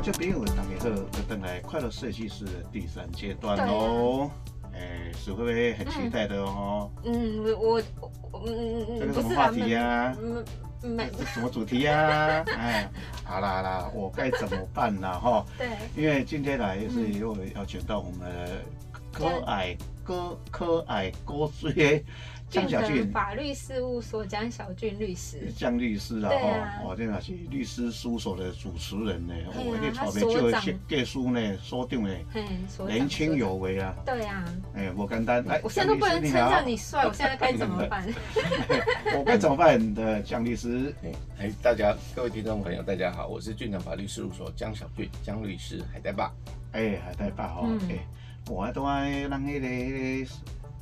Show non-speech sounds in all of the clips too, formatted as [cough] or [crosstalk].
啊，这边有大家好，又等来快乐设计师的第三阶段喽。哎，是会不会很期待的哦？嗯，我我我嗯嗯这个什么话题呀？嗯没什么主题呀？哎，好啦好啦，我该怎么办呢？哈，对，因为今天来也是又要卷到我们的可爱哥可爱高追的江小俊法律事务所江小俊律师，江律师啊，对啊哦，哦，这嘛是律师事务所的主持人呢，嘿啊哦，你他草莓就所长写给书呢，所长呢，嘿，年轻有为啊，对啊，哎，我简单，来，我现在都不能称赞你帅，我现在该怎么办？我该怎么办的江律师？哎哎，大家各位听众朋友，大家好，我是俊腾法律事务所江小俊江律师，海带爸。哎，海带爸哦，嗯哎，我都爱让那个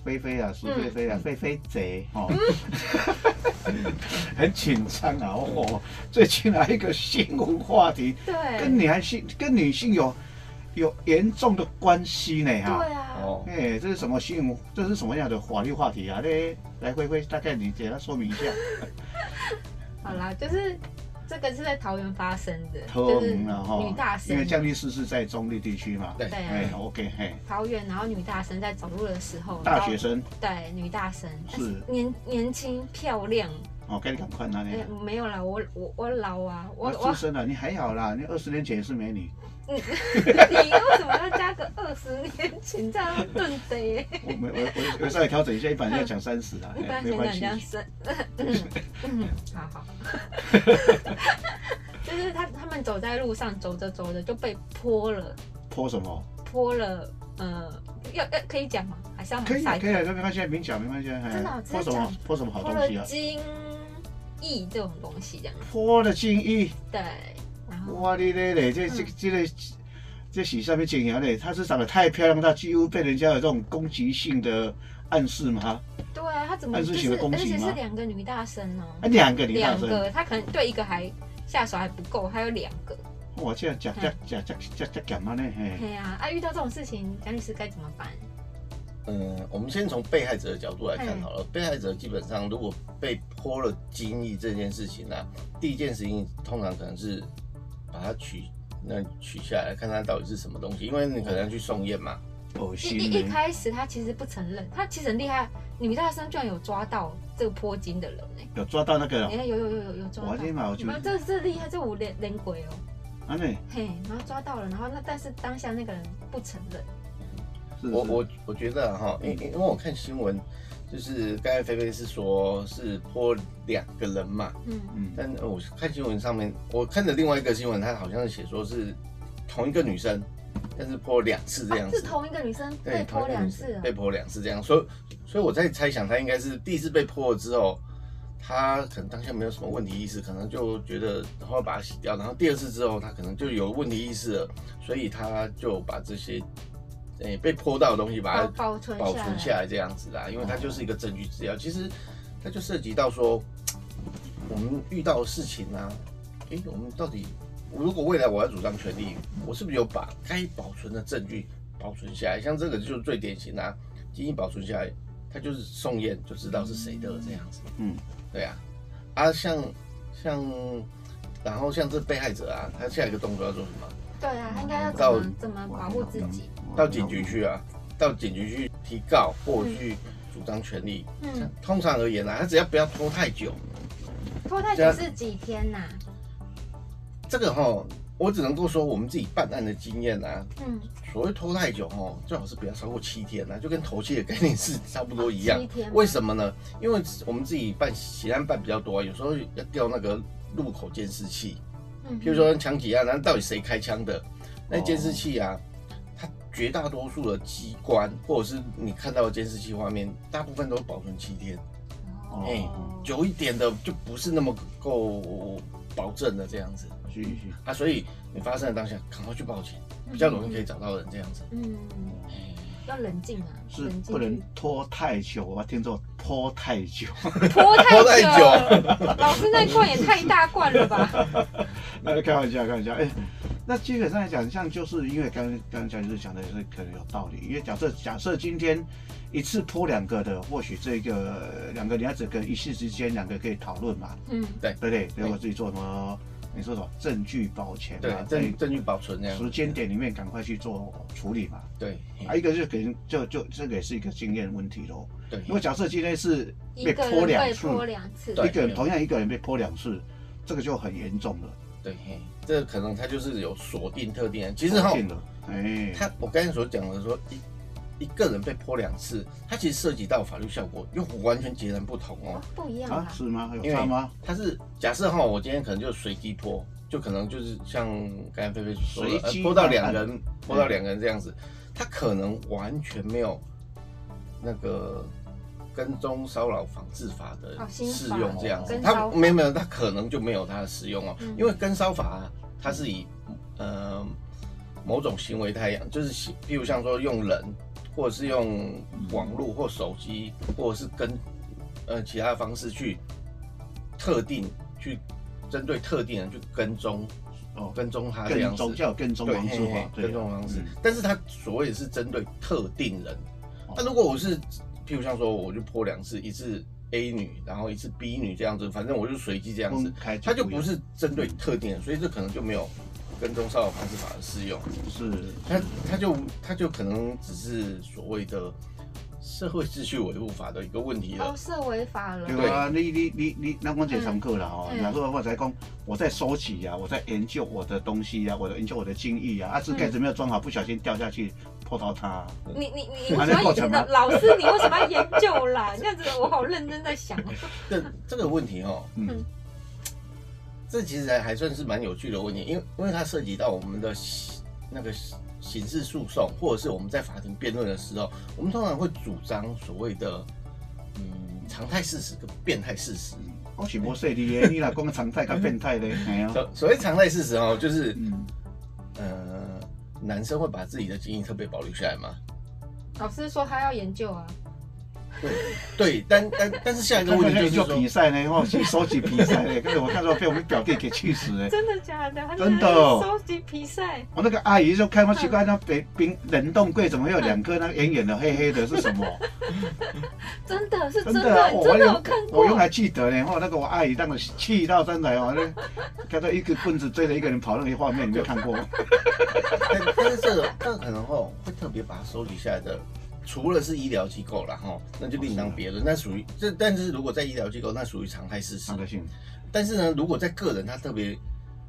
菲菲啊，苏菲菲啊，菲菲姐哦，[laughs] 很紧张啊，哦，最近来一个新闻话题，对跟对，女性跟女性有有严重的关系呢，哈。对啊，哦，哎、这是什么新闻？这是什么样的法律话题啊？来，来，菲菲，大概你简单说明一下。[laughs] 好啦，就是这个是在桃园发生的，特就是明了哈。女大，生。因为江律师是在中立地区嘛。对。对，，OK，嘿，桃园，然后女大生在走路的时候，大学生，对女大生。但是年年轻漂亮，哦，该你赶快拿你。没有啦，我我我老啊，我我出生了，你还好啦，你二十年前也是美女。你为什么要加个二十年前这样顿的耶？我们我我我稍微调整一下，一般要讲三十啊，一般哎没关系先讲这。样生，嗯嗯，好好。就是他他们走在路上，走着走着就被泼了，泼什么？泼了，呃，要要可以讲吗？还是要可以可以啊，没关系，明讲没关系。哎真的泼什么讲？泼什么好泼东西啊？了精液这种东西，这样泼的精液。对，哇你嘞嘞，这这嗯这个这洗上面景阳嘞，她是长得太漂亮，她几乎被人家有这种攻击性的暗示嘛。对啊，她怎么就是暗示型的攻而且是两个女大生哦，啊，两个女大生，两个，他可能对一个还下手还不够，还有两个。哇，这样讲讲讲讲讲讲讲嘛呢？嘿，对啊，啊，遇到这种事情，蒋律师该怎么办？嗯，我们先从被害者的角度来看嗯好了。被害者基本上如果被泼了精液这件事情呢、第一件事情通常可能是把它取那取下来，看它到底是什么东西，因为你可能要去送验嘛。哦一。一一开始他其实不承认，他其实很厉害，女大生居然有抓到这个泼金的人呢、有抓到那个？哎、哦，有有有有有抓到。我天哪，这这厉害，这五连连鬼哦，啊呢，嘿，然后抓到了，然后那但是当下那个人不承认，是是。我我我觉得啊哈，因因因为我看新闻，就是刚才菲菲是说是泼两个人嘛，嗯，嗯，但我看新闻上面，我看的另外一个新闻，它好像是写说是同一个女生，但是泼两次这样子。啊是同一个女生？对，被泼同一个女两次被泼两次这样，所以所以我在猜想，她应该是第一次被泼了之后，她可能当下没有什么问题意识，可能就觉得然后把它洗掉，然后第二次之后，她可能就有问题意识了，所以她就把这些诶、被泼到的东西把它保保存保下来，存下来这样子啦，因为它就是一个证据资料。其实它就涉及到说，我们遇到的事情啊，诶、我们到底如果未来我要主张权利，我是不是有把该保存的证据保存下来？像这个就是最典型的、啊，基因保存下来，它就是送验就知道是谁的这样子。嗯，对啊，啊像像，然后像这被害者啊，他下一个动作要做什么？对啊，他应该要怎么怎么保护自己？到警局去啊，到警局去提告或去主张权利。嗯，通常而言啊，他只要不要拖太久，拖太久是几天呐、这个哈，我只能够说我们自己办案的经验啊，嗯，所谓拖太久哈，最好是不要超过七天啊，就跟头七的概念是差不多一样。七。天为什么呢？因为我们自己办刑案办比较多啊，有时候要调那个路口监视器，嗯。譬如说枪击案，那到底谁开枪的？那监视器啊，它绝大多数的机关或者是你看到的监视器画面，大部分都保存七天。哦哎、久一点的就不是那么够保证的这样子是是，啊，所以你发生的当下赶快去报警，比较容易可以找到人这样子。嗯，哎要冷静啊，是不能拖太久，我听作 [laughs] 拖太久。拖太久了，老师那罐也太大罐了吧？[laughs] 那开玩笑，开玩笑。哎、那基本上来讲，像就是因为刚刚讲就是讲的是可能有道理，因为假设假设今天一次泼两个的，或许这个两个女孩子跟一夕之间两个可以讨论嘛，嗯，对不对？比如我自己做什么你说什么证据保全对啊，，在证证据保存这样。时间点里面赶快去做处理嘛。对，啊，一个就可能就就这个也是一个经验问题喽。对因为假设今天是被泼两次，一个人同样一个人被泼两次，这个就很严重了。对，嘿这可能它就是有锁定特定的。其实哈，哎，他我刚才所讲的说一一个人被泼两次，它其实涉及到法律效果又完全截然不同哦哦。不一样啊啊，是吗？有因为差吗？他是假设哈，我今天可能就随机泼，就可能就是像刚才菲菲说的，泼到两按人，泼到两个人这样子，他可能完全没有那个跟踪骚扰防治法的适用这样子，他没有没有，他可能就没有他的适用哦，嗯。因为跟骚法啊它是以呃某种行为太阳，就是行譬如像说用人，或者是用网络或手机，或者是跟呃其他的方式去特定去针对特定人去跟踪哦，跟踪他这样子。跟踪，叫跟踪对，跟踪方式。嗯，但是他所谓的是针对特定人。哦。那如果我是，譬如像说，我就泼两次，一次 A 女，然后一次 B 女这样子，反正我就随机这样子分，开他就不是针对特定人，所以这可能就没有跟踪骚扰防治法的适用。是他他就他就可能只是所谓的社会秩序维护法的一个问题了哦，。涉违法了，对啊，你你你你，那我这常课了哦。嗯然后我在讲，我在收集呀，我在研究我的东西呀，我在研究我的精益呀，啊，这盖子没有装好，不小心掉下去碰到它。你你你为什么要研还在过程吗究？老师，你为什么要研究啦？[laughs] 这样子我好认真在想。这这个问题哦，嗯嗯这其实还还算是蛮有趣的问题，因为因为它涉及到我们的那个刑事诉讼，或者是我们在法庭辩论的时候，我们通常会主张所谓的嗯常态事实跟变态事实。我是无说你的，你若讲常态跟变态嘞，哎呀，所所谓常态事实哦，就是嗯，呃男生会把自己的基因特别保留下来吗？老师说他要研究啊，对，但但但是下一个看问题就是看研究比说，赛呢，哦，去收集比赛呢，[laughs] 刚才我看到被我们表弟给气死嘞。真的假的？真的哦收集比赛，我那个阿姨就看到奇怪，那冰冰冷冻柜怎么会有两颗那个圆圆的黑黑的，是什么？[laughs] 真的是真真的啊，我真的有用看过我。用还记得呢。哦，那个我阿姨当时气到真的哦，那 [laughs] 看到一个棍子追着一个人跑那个画面，你没有看过？但但是这个这个可能哦会特别把它收集下来的，除了是医疗机构了哈，那就另当别论，那属于这，但是如果在医疗机构，那属于常态事实常。态性，但是呢，如果在个人他特别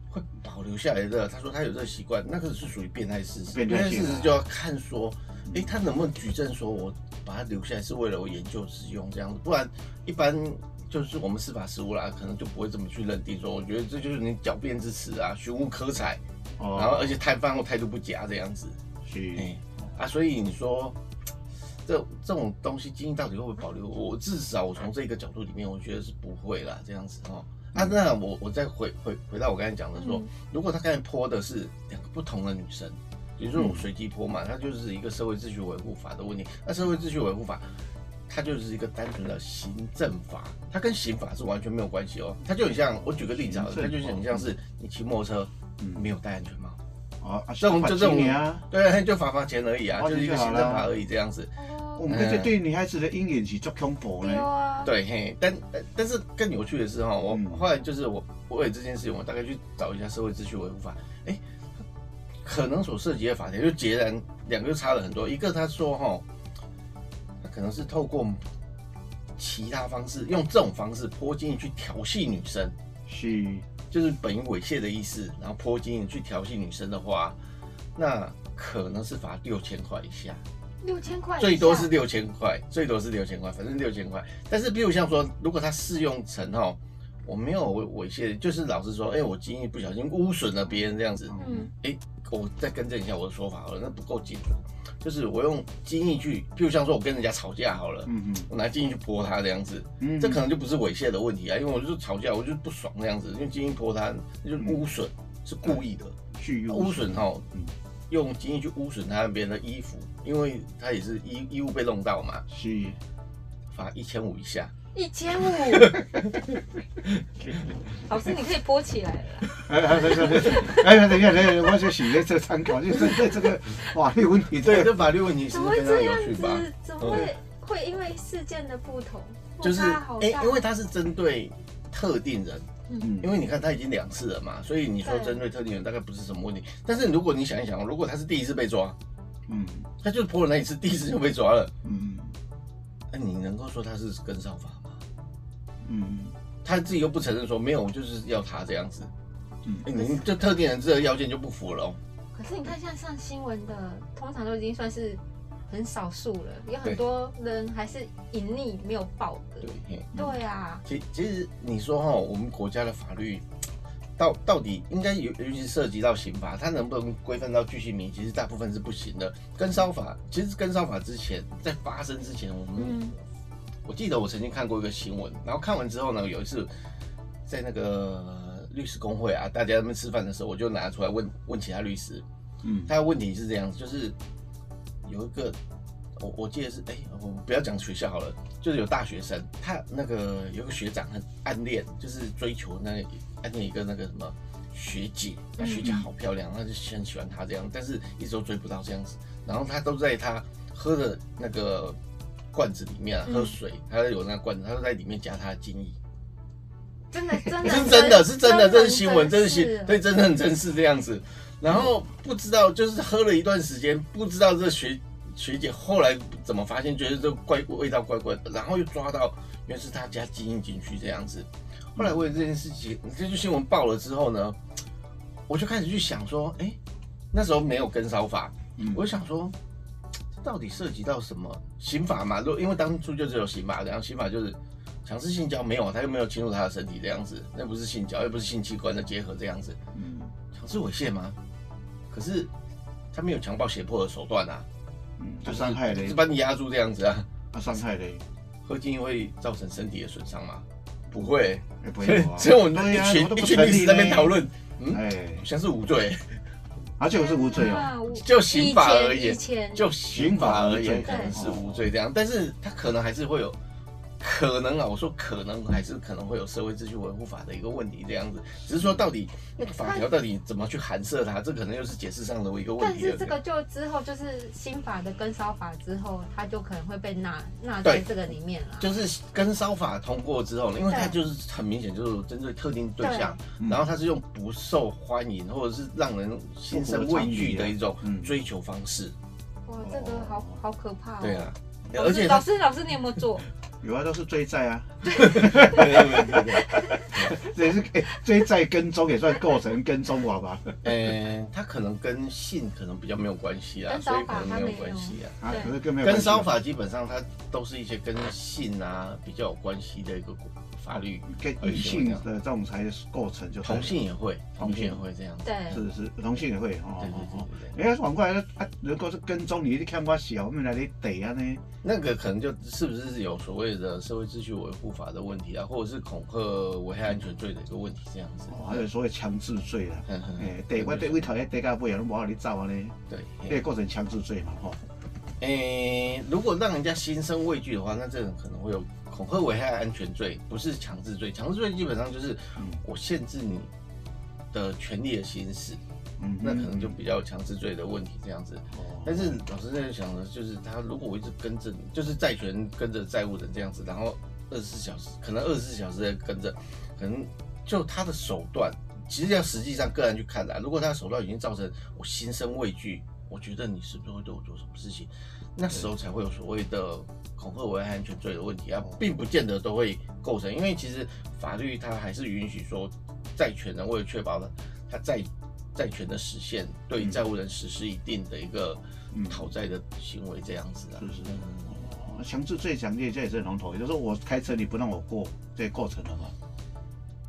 会保留下来的，他说他有这个习惯，那个是属于变态事实。变态事实就要看说，哎，他能不能举证说我把它留下来是为了我研究使用这样子，不然一般就是我们司法实务啦，可能就不会这么去认定说，我觉得这就是你狡辩之词啊，寻无可采，然后哦，而且摊贩或态度不佳这样子，是哎、啊，所以你说。这这种东西基因到底会不会保留？我至少我从这个角度里面，我觉得是不会啦，这样子哦。啊，那我我再回回回到我刚才讲的说，嗯如果他刚才泼的是两个不同的女生，比如说我随机泼嘛，它就是一个社会秩序维护法的问题。那社会秩序维护法，它就是一个单纯的行政法，它跟刑法是完全没有关系哦。它就很像，我举个例子好了，它就很像是你骑摩托车嗯没有戴安全帽，哦，啊这种就这种你啊。对，就罚罚钱而已啊，哦就是一个行政法而已这样子。我们这对女孩子的阴影是足恐怖对呢。啊，对，嘿，但呃但是更有趣的是哈，我嗯后来就是我我为了这件事情，我大概去找一下社会秩序维护法，哎，可能所涉及的法条就截然两个就差了很多。一个他说哈，他可能是透过其他方式，用这种方式泼进去调戏女生，是，就是本于猥亵的意思，然后泼进去去调戏女生的话，那可能是罚六千块以下。六千块，最多是六千块，最多是六千块，反正六千块。但是，比如像说，如果它试用成哈，我没有猥亵，就是老实说，哎、我经意不小心污损了别人这样子，嗯，哎、我再更正一下我的说法好了，那不够紧，就是我用经意去，譬如像说我跟人家吵架好了，嗯嗯。我拿经意去泼他这样子，嗯，这可能就不是猥亵的问题啊，因为我就是吵架，我就不爽这样子，用经意泼他，那就是污损，是故意的。去污损哈嗯，用精力去污损他别人的衣服，因为他也是衣衣物被弄到嘛，是，罚一千五以下。一千五。[laughs] 老师，你可以播起来了啦。哎哎，等一下，等一下，哎，等一下，等一下，我就写在这参考，就针对这个法律问题，对，这法律问题是非常有趣吧？子？怎么会会因为事件的不同，就是哎、大因为它是针对特定人，嗯。因为你看他已经两次了嘛，所以你说针对特定人大概不是什么问题。但是如果你想一想，如果他是第一次被抓，嗯。他就是破了那一次，第一次就被抓了，嗯。那你能够说他是跟上法吗？嗯。他自己又不承认说没有，我就是要他这样子，嗯。哎你这特定人这个要件就不符了哦。可是你看，像上新闻的，通常都已经算是很少数了，有很多人还是隐匿没有报的。对，对啊，其其实你说哈，我们国家的法律到到底应该尤尤其涉及到刑法，它能不能规范到具姓名？其实大部分是不行的。跟骚法，其实跟骚法之前，在发生之前，我们、嗯我记得我曾经看过一个新闻，然后看完之后呢，有一次在那个律师工会啊，大家在那边吃饭的时候，我就拿出来问问其他律师，嗯他的问题是这样子，就是有一个，我我记得是，哎、我们不要讲学校好了，就是有大学生，他那个有个学长很暗恋，就是追求那个暗恋一个那个什么学姐，那学姐好漂亮，他就很喜欢她这样，但是一直都追不到这样子，然后他都在他喝的那个罐子里面啊，嗯喝水，他有那个罐子，他都在里面加他的精液。真的真的 [laughs] 是真的，是真的，这是新闻，这是新，对对，真的很真实这样子。然后不知道，就是喝了一段时间，不知道这学学姐后来怎么发现，觉得这怪味道怪怪的，然后又抓到原来是他家基因进去这样子。后来为了这件事情，这就新闻爆了之后呢，我就开始去想说，哎，那时候没有跟烧法，嗯我就想说，这到底涉及到什么刑法嘛？如因为当初就只有刑法，然后刑法就是强制性交没有，他又没有侵入他的身体这样子，那不是性交，又不是性器官的结合这样子，嗯强制猥亵吗？可是他没有强暴胁迫的手段啊，嗯，就伤害嘞是，把你压住这样子啊，啊伤害嘞，喝精液会造成身体的损伤吗？不会，也不所以会有啊。[laughs] 所以我们一群、一群律师在那边讨论，嗯，哎，好像是无罪，而且我是无罪哦。啊就刑法而言就刑法而言可能是无罪这样，但是他可能还是会有。可能啊，我说可能还是可能会有社会秩序维护法的一个问题这样子，只是说到底那个法条到底怎么去含摄它，这可能又是解释上的一个问题。但是这个就之后就是新法的跟烧法之后，它就可能会被纳纳在这个里面了。就是跟烧法通过之后呢，因为它就是很明显就是针对特定对象，嗯然后它是用不受欢迎或者是让人心生畏惧的一种嗯追求方式。哇，这个好好可怕哦。对啊，而且老师老师你有没有做？有啊，都是追债啊，对对对对 [laughs] 这也是哎追债跟踪也算构成跟踪我吧？呃，它可能跟性可能比较没有关系啊，所以可能没有关系啊。啊，可是跟没有跟骚法基本上它都是一些跟性啊比较有关系的一个法律，跟异性的这种才构成就同性也会，同性也会这样子。对，是是同性也会哦对对哦哦。对对对，哎，反过来啊，如果是跟踪你，你看我小，我们来你逮啊呢？那个可能就是不是有所谓的社会秩序维护法的问题啊，或者是恐吓危害安全罪的一个问题这样子。哦，还有所谓强制罪啦。嗯嗯哎，对，我对位头迄底到尾啊，拢无让你走啊呢，对。这个构成强制罪嘛，吼。诶、如果让人家心生畏惧的话，那这种可能会有恐吓危害安全罪，不是强制罪。强制罪基本上就是嗯我限制你的权利的行使，嗯，那可能就比较有强制罪的问题这样子。哦但是老师在想的就是，他如果我一直跟着你，就是债权跟着债务人这样子，然后二十四小时，可能二十四小时在跟着，可能就他的手段，其实要实际上个人去看的。如果他的手段已经造成我心生畏惧，我觉得你是不是会对我做什么事情？那时候才会有所谓的恐吓危害安全罪的问题啊，并不见得都会构成，因为其实法律它还是允许说，债权人为了确保了他债债权的实现，对债务人实施一定的一个嗯讨债的行为这样子啊。是是强制罪强烈，这也是龙头，也就是说我开车你不让我过，这也构成了嘛？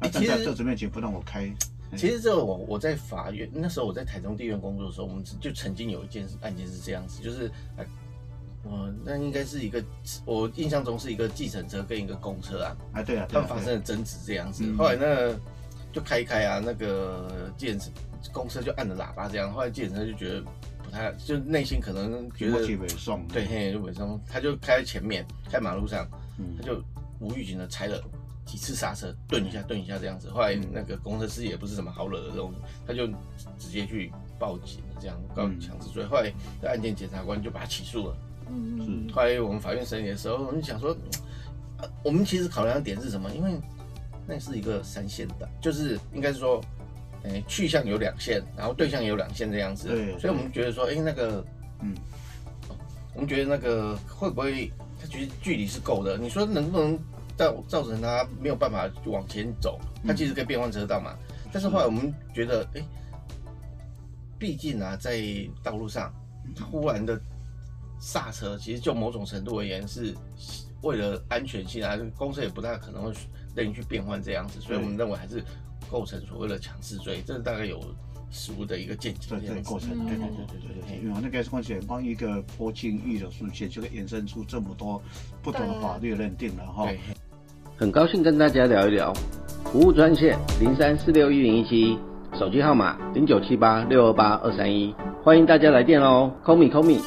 那站在车子面前不让我开，其实这个我我在法院那时候我在台中地院工作的时候，我们就曾经有一件案件是这样子，就是呃，我那应该是一个我印象中是一个计程车跟一个公车啊，啊对啊，他们发生了争执这样子，嗯。后来那就开开啊，那个计程车公车就按着喇叭这样，后来计程车就觉得不太，就内心可能觉得对，嘿，就尾声，他就开在前面，开马路上，嗯。他就无预警的踩了几次刹车，顿一下，顿一下这样子。后来那个公车司机也不是什么好惹的东西，他就直接去报警了，这样告嗯强制罪。后来这案件检察官就把他起诉了。嗯嗯，后来我们法院审理的时候，我们想说，呃我们其实考量的点是什么？因为那是一个三线的，就是应该是说，诶、去向有两线，然后对象也有两线这样子。对所以我们觉得说，哎、那个，嗯，我们觉得那个会不会，它其实距离是够的。你说能不能造造成它没有办法往前走？它其实可以变换车道嘛。但是后来我们觉得，哎、毕竟啊，在道路上忽然的刹车，其实就某种程度而言是为了安全性啊，公司也不大可能会任意去变换这样子，所以我们认为还是构成所谓的强制罪，这大概有实务的一个见解这这样子。这个过程，嗯对对对对对对，因为那个关键光一个波经预的事件，就会衍生出这么多不同的法律认定了哈。很高兴跟大家聊一聊，服务专线零三四六一零一七，手机号码零九七八六二八二三一，欢迎大家来电哦，call me call me。